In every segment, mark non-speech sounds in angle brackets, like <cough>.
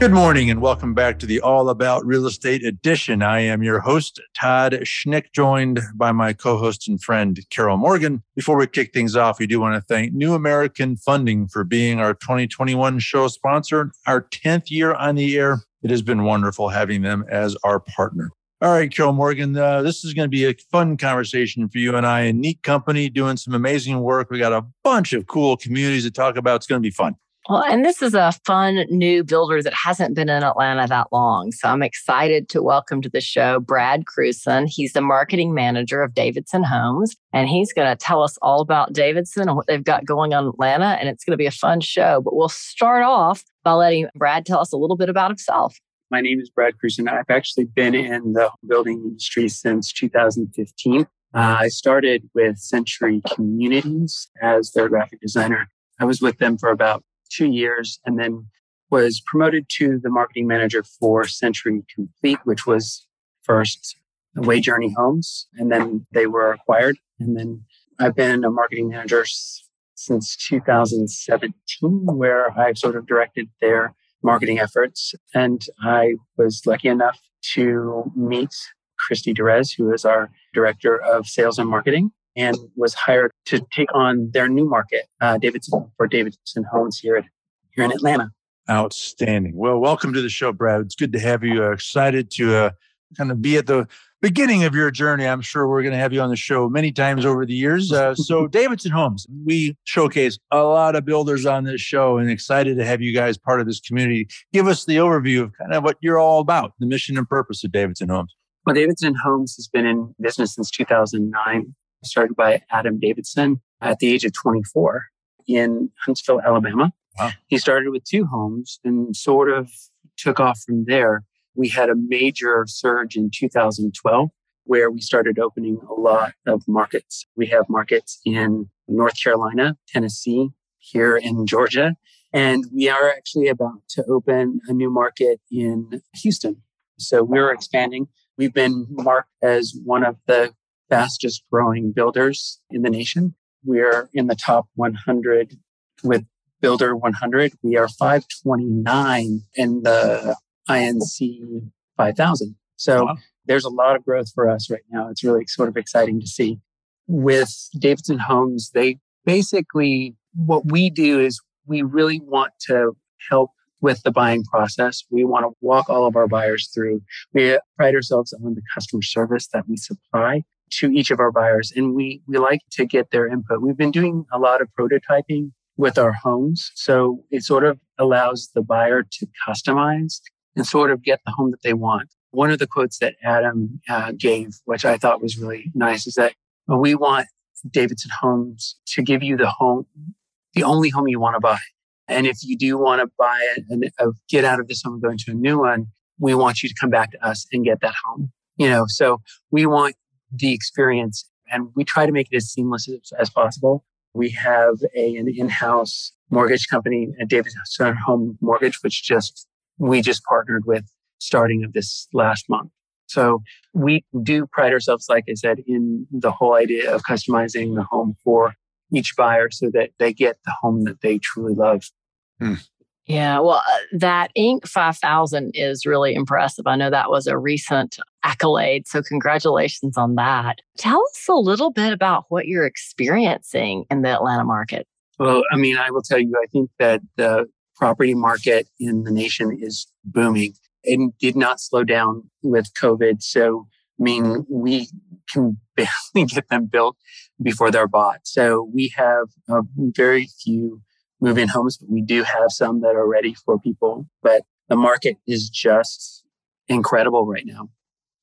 Good morning and welcome back to the All About Real Estate edition. I am your host, Todd Schnick, joined by my co host and friend, Carol Morgan. Before we kick things off, we do want to thank New American Funding for being our 2021 show sponsor, our 10th year on the air. It has been wonderful having them as our partner. All right, Carol Morgan, uh, this is going to be a fun conversation for you and I. A neat company doing some amazing work. We got a bunch of cool communities to talk about. It's going to be fun. Well, and this is a fun new builder that hasn't been in Atlanta that long. So I'm excited to welcome to the show Brad Cruson. He's the marketing manager of Davidson Homes, and he's going to tell us all about Davidson and what they've got going on in Atlanta. And it's going to be a fun show. But we'll start off by letting Brad tell us a little bit about himself. My name is Brad Cruson. I've actually been in the building industry since 2015. Uh, I started with Century Communities as their graphic designer. I was with them for about two years and then was promoted to the marketing manager for Century Complete, which was first Wade Jurney Homes. And then they were acquired. And then I've been a marketing manager since 2017, where I've sort of directed their marketing efforts. And I was lucky enough to meet Christy Derez, who is our director of sales and marketing and was hired to take on their new market, uh, Davidson for Davidson Homes here, at, here in Atlanta. Outstanding. Well, welcome to the show, Brad. It's good to have you. Uh, excited to uh, kind of be at the beginning of your journey. I'm sure we're going to have you on the show many times over the years. Uh, so, <laughs> Davidson Homes, we showcase a lot of builders on this show and excited to have you guys part of this community. Give us the overview of kind of what you're all about, the mission and purpose of Davidson Homes. Well, Davidson Homes has been in business since 2009 started by Adam Davidson at the age of 24 in Huntsville, Alabama. Wow. He started with two homes and sort of took off from there. We had a major surge in 2012 where we started opening a lot of markets. We have markets in North Carolina, Tennessee, here in Georgia, and we are actually about to open a new market in Houston. So we're expanding. We've been marked as one of the fastest growing builders in the nation. We're in the top 100 with Builder 100. We are 529 in the INC 5000. So wow. there's a lot of growth for us right now. It's really sort of exciting to see. With Davidson Homes, they basically, what we do is we really want to help with the buying process. We want to walk all of our buyers through. We pride ourselves on the customer service that we supply to each of our buyers and we we like to get their input. We've been doing a lot of prototyping with our homes. So it sort of allows the buyer to customize and sort of get the home that they want. One of the quotes that Adam uh, gave, which I thought was really nice, is that we want Davidson Homes to give you the home, the only home you want to buy. And if you do want to buy it and uh, get out of this home and go into a new one, we want you to come back to us and get that home. You know, so we want the experience. And we try to make it as seamless as, as possible. We have a, an in-house mortgage company, Davidson Home Mortgage, which just we just partnered with starting of this last month. So we do pride ourselves, like I said, in the whole idea of customizing the home for each buyer so that they get the home that they truly love. Hmm. Yeah, well, uh, that Inc. 5000 is really impressive. I know that was a recent accolade. So, congratulations on that. Tell us a little bit about what you're experiencing in the Atlanta market. Well, I mean, I will tell you, I think that the property market in the nation is booming and did not slow down with COVID. So, I mean, we can <laughs> barely get them built before they're bought. So, we have a very few move in homes, but we do have some that are ready for people. But the market is just incredible right now.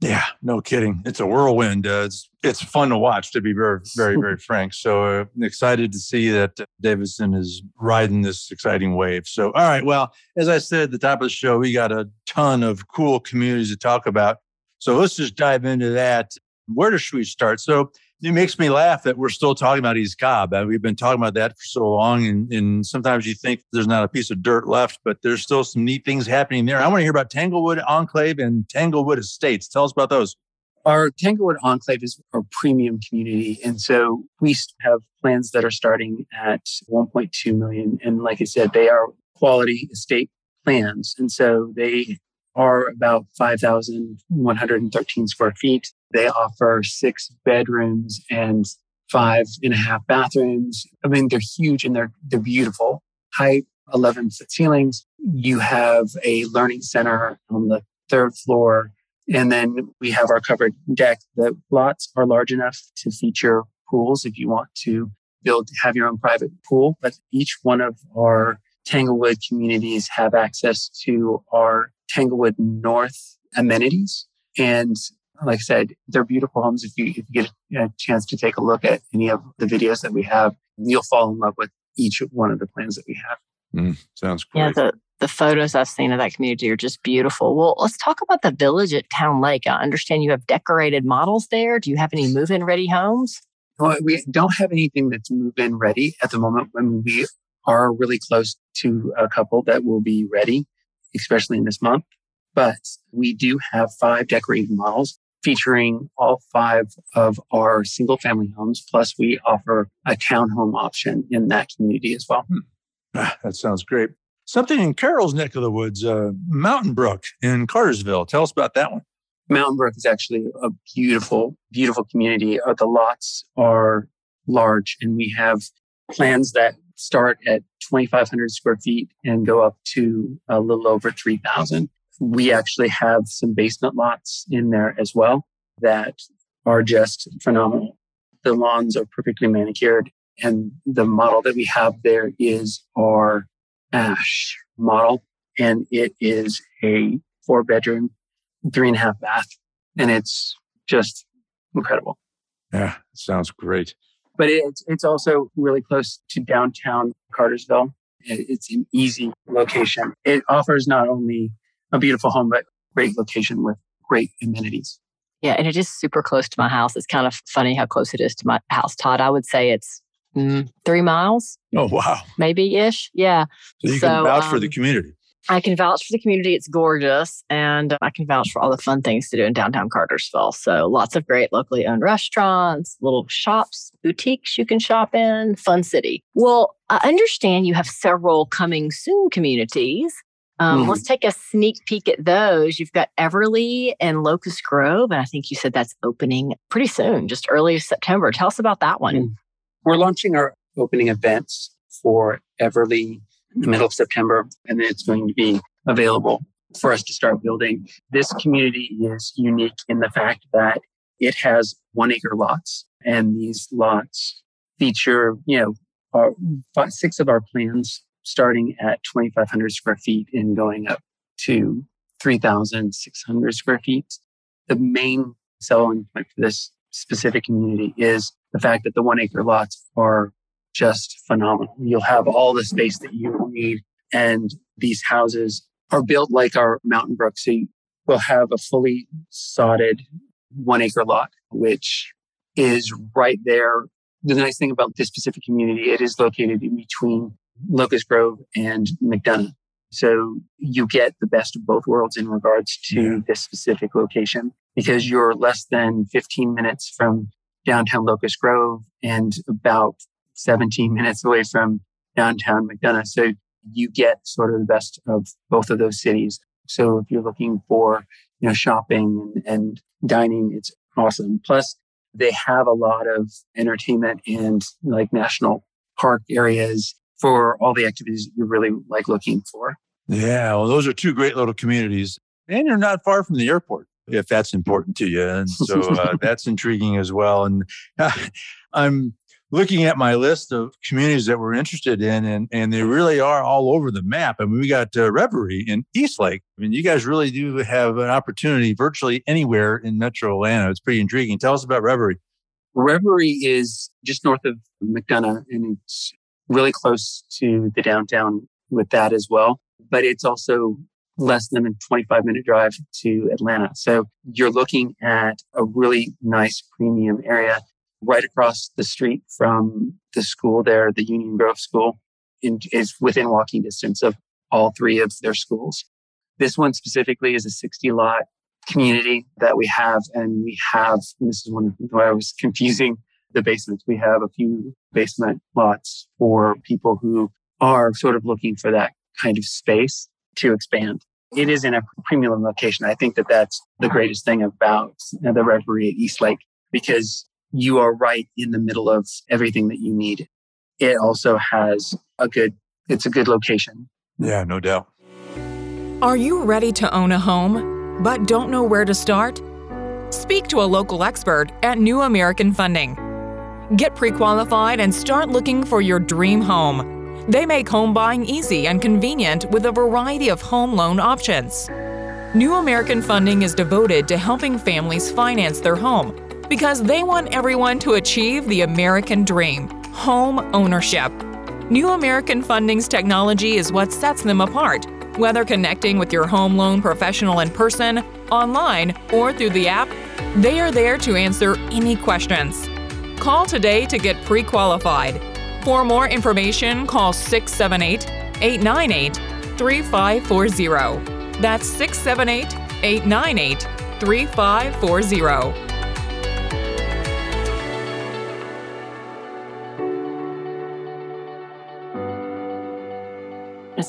Yeah, no kidding. It's a whirlwind. Uh, it's it's fun to watch, to be very, very, very <laughs> frank. So uh, excited to see that Davidson is riding this exciting wave. So, all right. Well, as I said at the top of the show, we got a ton of cool communities to talk about. So let's just dive into that. where should we start? So it makes me laugh that we're still talking about East Cobb. Uh, we've been talking about that for so long, and, and, sometimes you think there's not a piece of dirt left, but there's still some neat things happening there. I want to hear about Tanglewood Enclave and Tanglewood Estates. Tell us about those. Our Tanglewood Enclave is a premium community, and so we have plans that are starting at 1.2 million. And like I said, they are quality estate plans, and so they are about 5,113 square feet. They offer six bedrooms and five and a half bathrooms. I mean, they're huge and they're, they're beautiful. Height, 11 foot ceilings. You have a learning center on the third floor. And then we have our covered deck. The lots are large enough to feature pools if you want to build, have your own private pool. But each one of our Tanglewood communities have access to our Tanglewood North amenities. And like I said, they're beautiful homes. If you, if you get a chance to take a look at any of the videos that we have, you'll fall in love with each one of the plans that we have. Mm, sounds great. Yeah, the, the photos I've seen of that community are just beautiful. Well, let's talk about the village at Town Lake. I understand you have decorated models there. Do you have any move in ready homes? Well, we don't have anything that's move in ready at the moment when we are really close to a couple that will be ready, especially in this month. But we do have five decorated models featuring all five of our single family homes. Plus, we offer a townhome option in that community as well. Hmm. Ah, that sounds great. Something in Carol's neck of the woods, uh, Mountain Brook in Cartersville. Tell us about that one. Mountain Brook is actually a beautiful, beautiful community. Uh, the lots are large, and we have plans that start at 2,500 square feet and go up to a little over 3,000 we actually have some basement lots in there as well that are just phenomenal. The lawns are perfectly manicured. And the model that we have there is our ash model. And it is a four bedroom, three and a half bath. And it's just incredible. Yeah, sounds great. But it's, it's also really close to downtown Cartersville. It's an easy location. It offers not only a beautiful home, but great location with great amenities. Yeah, and it is super close to my house. It's kind of funny how close it is to my house, Todd. I would say it's mm, three miles. Oh, wow. Maybe ish. Yeah. So you so, can vouch um, for the um, community. I can vouch for the community. It's gorgeous. And I can vouch for all the fun things to do in downtown Cartersville. So lots of great locally owned restaurants, little shops, boutiques you can shop in, fun city. Well, I understand you have several coming soon communities. Um, mm Let's take a sneak peek at those. You've got Everly and Locust Grove, and I think you said that's opening pretty soon, just early September. Tell us about that one. Mm. We're launching our opening events for Everly in the middle of September, and then it's going to be available for us to start building. This community is unique in the fact that it has one acre lots, and these lots feature, you know, our, five, six of our plans starting at 2,500 square feet and going up to 3,600 square feet. The main selling point for this specific community is the fact that the one acre lots are just phenomenal. You'll have all the space that you need. And these houses are built like our Mountain Brook. So we'll have a fully sodded one acre lot, which is right there. The nice thing about this specific community, it is located in between Locust Grove and McDonough. So you get the best of both worlds in regards to yeah. this specific location because you're less than 15 minutes from downtown Locust Grove and about 17 minutes away from downtown McDonough. So you get sort of the best of both of those cities. So if you're looking for, you know, shopping and, and dining, it's awesome. Plus they have a lot of entertainment and like national park areas for all the activities that you really like looking for. Yeah, well, those are two great little communities. And you're not far from the airport, if that's important to you. And so uh, <laughs> that's intriguing as well. And uh, <laughs> I'm looking at my list of communities that we're interested in, and, and they really are all over the map. I mean, we got uh, Reverie in Eastlake. I mean, you guys really do have an opportunity virtually anywhere in Metro Atlanta. It's pretty intriguing. Tell us about Reverie. Reverie is just north of McDonough, and it's really close to the downtown with that as well. But it's also less than a 25 minute drive to Atlanta. So you're looking at a really nice premium area right across the street from the school there, the Union Grove School, in, is within walking distance of all three of their schools. This one specifically is a 60 lot community that we have, and we have, and this is one where I was confusing the basements. We have a few basement lots for people who are sort of looking for that kind of space to expand. It is in a premium location. I think that that's the greatest thing about the Reverie at East Lake because you are right in the middle of everything that you need. It also has a good, it's a good location. Yeah, no doubt. Are you ready to own a home, but don't know where to start? Speak to a local expert at New American Funding. Get pre qualified and start looking for your dream home. They make home buying easy and convenient with a variety of home loan options. New American Funding is devoted to helping families finance their home because they want everyone to achieve the American dream home ownership. New American Funding's technology is what sets them apart whether connecting with your home loan professional in person, online, or through the app, they are there to answer any questions. Call today to get pre qualified. For more information, call 678 898 3540. That's 678 898 3540.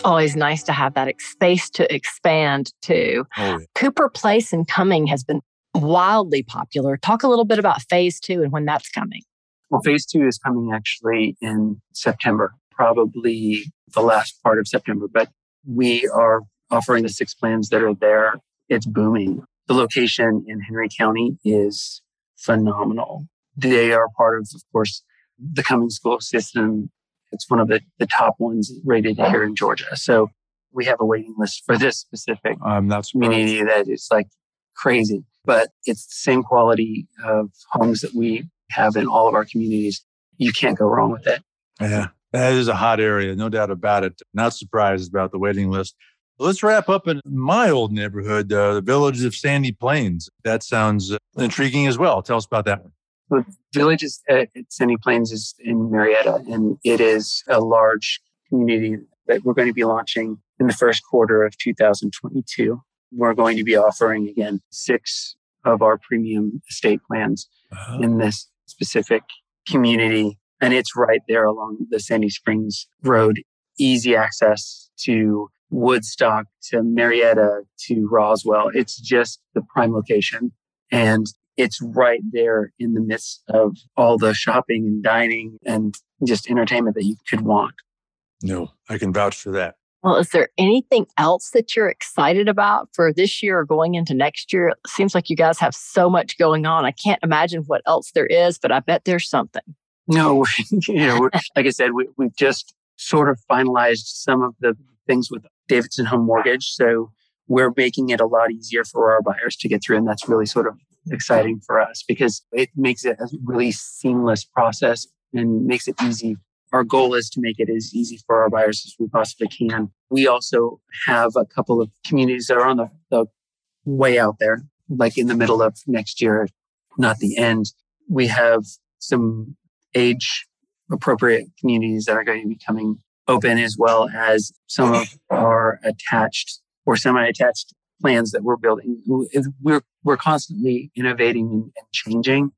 It's always nice to have that space to expand to. Oh, yeah. Cooper Place and Cumming has been wildly popular. Talk a little bit about phase two and when that's coming. Well, phase two is coming actually in September, probably the last part of September, but we are offering the six plans that are there. It's booming. The location in Henry County is phenomenal. They are part of, of course, the Cumming school system it's one of the, the top ones rated here in Georgia. So we have a waiting list for this specific I'm not community that is like crazy, but it's the same quality of homes that we have in all of our communities. You can't go wrong with it. Yeah, that is a hot area, no doubt about it. Not surprised about the waiting list. Let's wrap up in my old neighborhood, uh, the village of Sandy Plains. That sounds uh, intriguing as well. Tell us about that one. The village is at Sandy Plains is in Marietta, and it is a large community that we're going to be launching in the first quarter of 2022. We're going to be offering again six of our premium estate plans uh-huh. in this specific community. And it's right there along the Sandy Springs Road, easy access to Woodstock, to Marietta, to Roswell. It's just the prime location. And it's right there in the midst of all the shopping and dining and just entertainment that you could want. No, I can vouch for that. Well, is there anything else that you're excited about for this year or going into next year? It seems like you guys have so much going on. I can't imagine what else there is, but I bet there's something. No, <laughs> you know, like I said, we, we've just sort of finalized some of the things with Davidson Home Mortgage. So we're making it a lot easier for our buyers to get through. And that's really sort of exciting for us because it makes it a really seamless process and makes it easy. Our goal is to make it as easy for our buyers as we possibly can. We also have a couple of communities that are on the, the way out there, like in the middle of next year, not the end. We have some age appropriate communities that are going to be coming open as well as some of our attached or semi-attached plans that we're building. We're, we're constantly innovating and, changing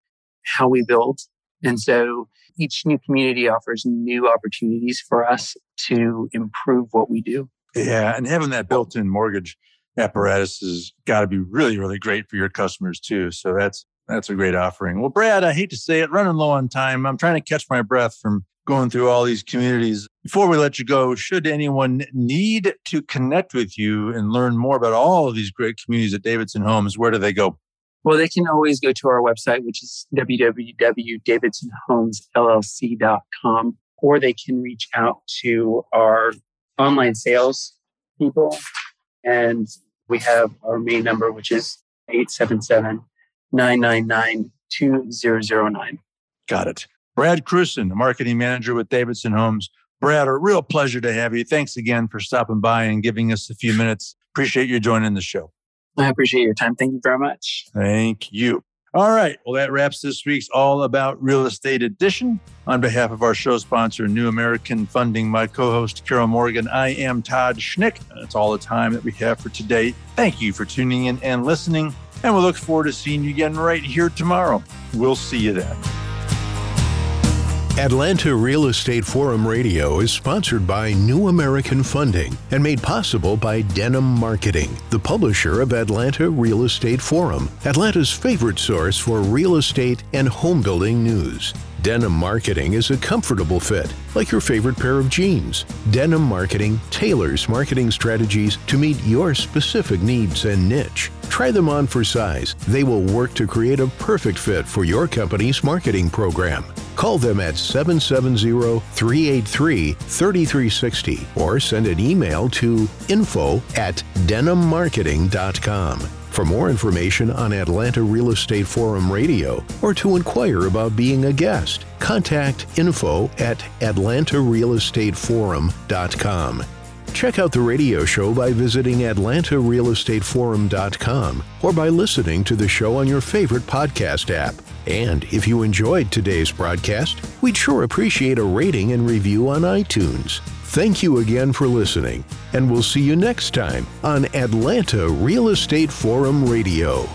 how we build. And so each new community offers new opportunities for us to improve what we do. Yeah. And having that built in mortgage apparatus has got to be really, really great for your customers too. So that's, that's a great offering. Well, Brad, I hate to say it, running low on time. I'm trying to catch my breath from going through all these communities. Before we let you go, should anyone need to connect with you and learn more about all of these great communities at Davidson Homes, where do they go? Well, they can always go to our website, which is www.davidsonhomesllc.com, or they can reach out to our online sales people. And we have our main number, which is 877 999 2009. Got it. Brad Cruson, marketing manager with Davidson Homes. Brad, a real pleasure to have you. Thanks again for stopping by and giving us a few minutes Appreciate you joining the show. I appreciate your time. Thank you very much. Thank you. All right. Well, that wraps this week's All About Real Estate edition. On behalf of our show sponsor, New American Funding, my co host, Carol Morgan, I am Todd Schnick. That's all the time that we have for today. Thank you for tuning in and listening. And we'll look forward to seeing you again right here tomorrow. We'll see you then. Atlanta Real Estate Forum Radio is sponsored by New American Funding and made possible by Denim Marketing, the publisher of Atlanta Real Estate Forum, Atlanta's favorite source for real estate and home building news. Denim Marketing is a comfortable fit, like your favorite pair of jeans. Denim Marketing tailors marketing strategies to meet your specific needs and niche. Try them on for size. They will work to create a perfect fit for your company's marketing program. Call them at 770 383 3360 or send an email to info at denimmarketing.com. For more information on Atlanta Real Estate Forum Radio or to inquire about being a guest, contact info at atlantarealestateforum.com. Check out the radio show by visiting atlantarealestateforum.com or by listening to the show on your favorite podcast app. And if you enjoyed today's broadcast, we'd sure appreciate a rating and review on iTunes. Thank you again for listening, and we'll see you next time on Atlanta Real Estate Forum Radio.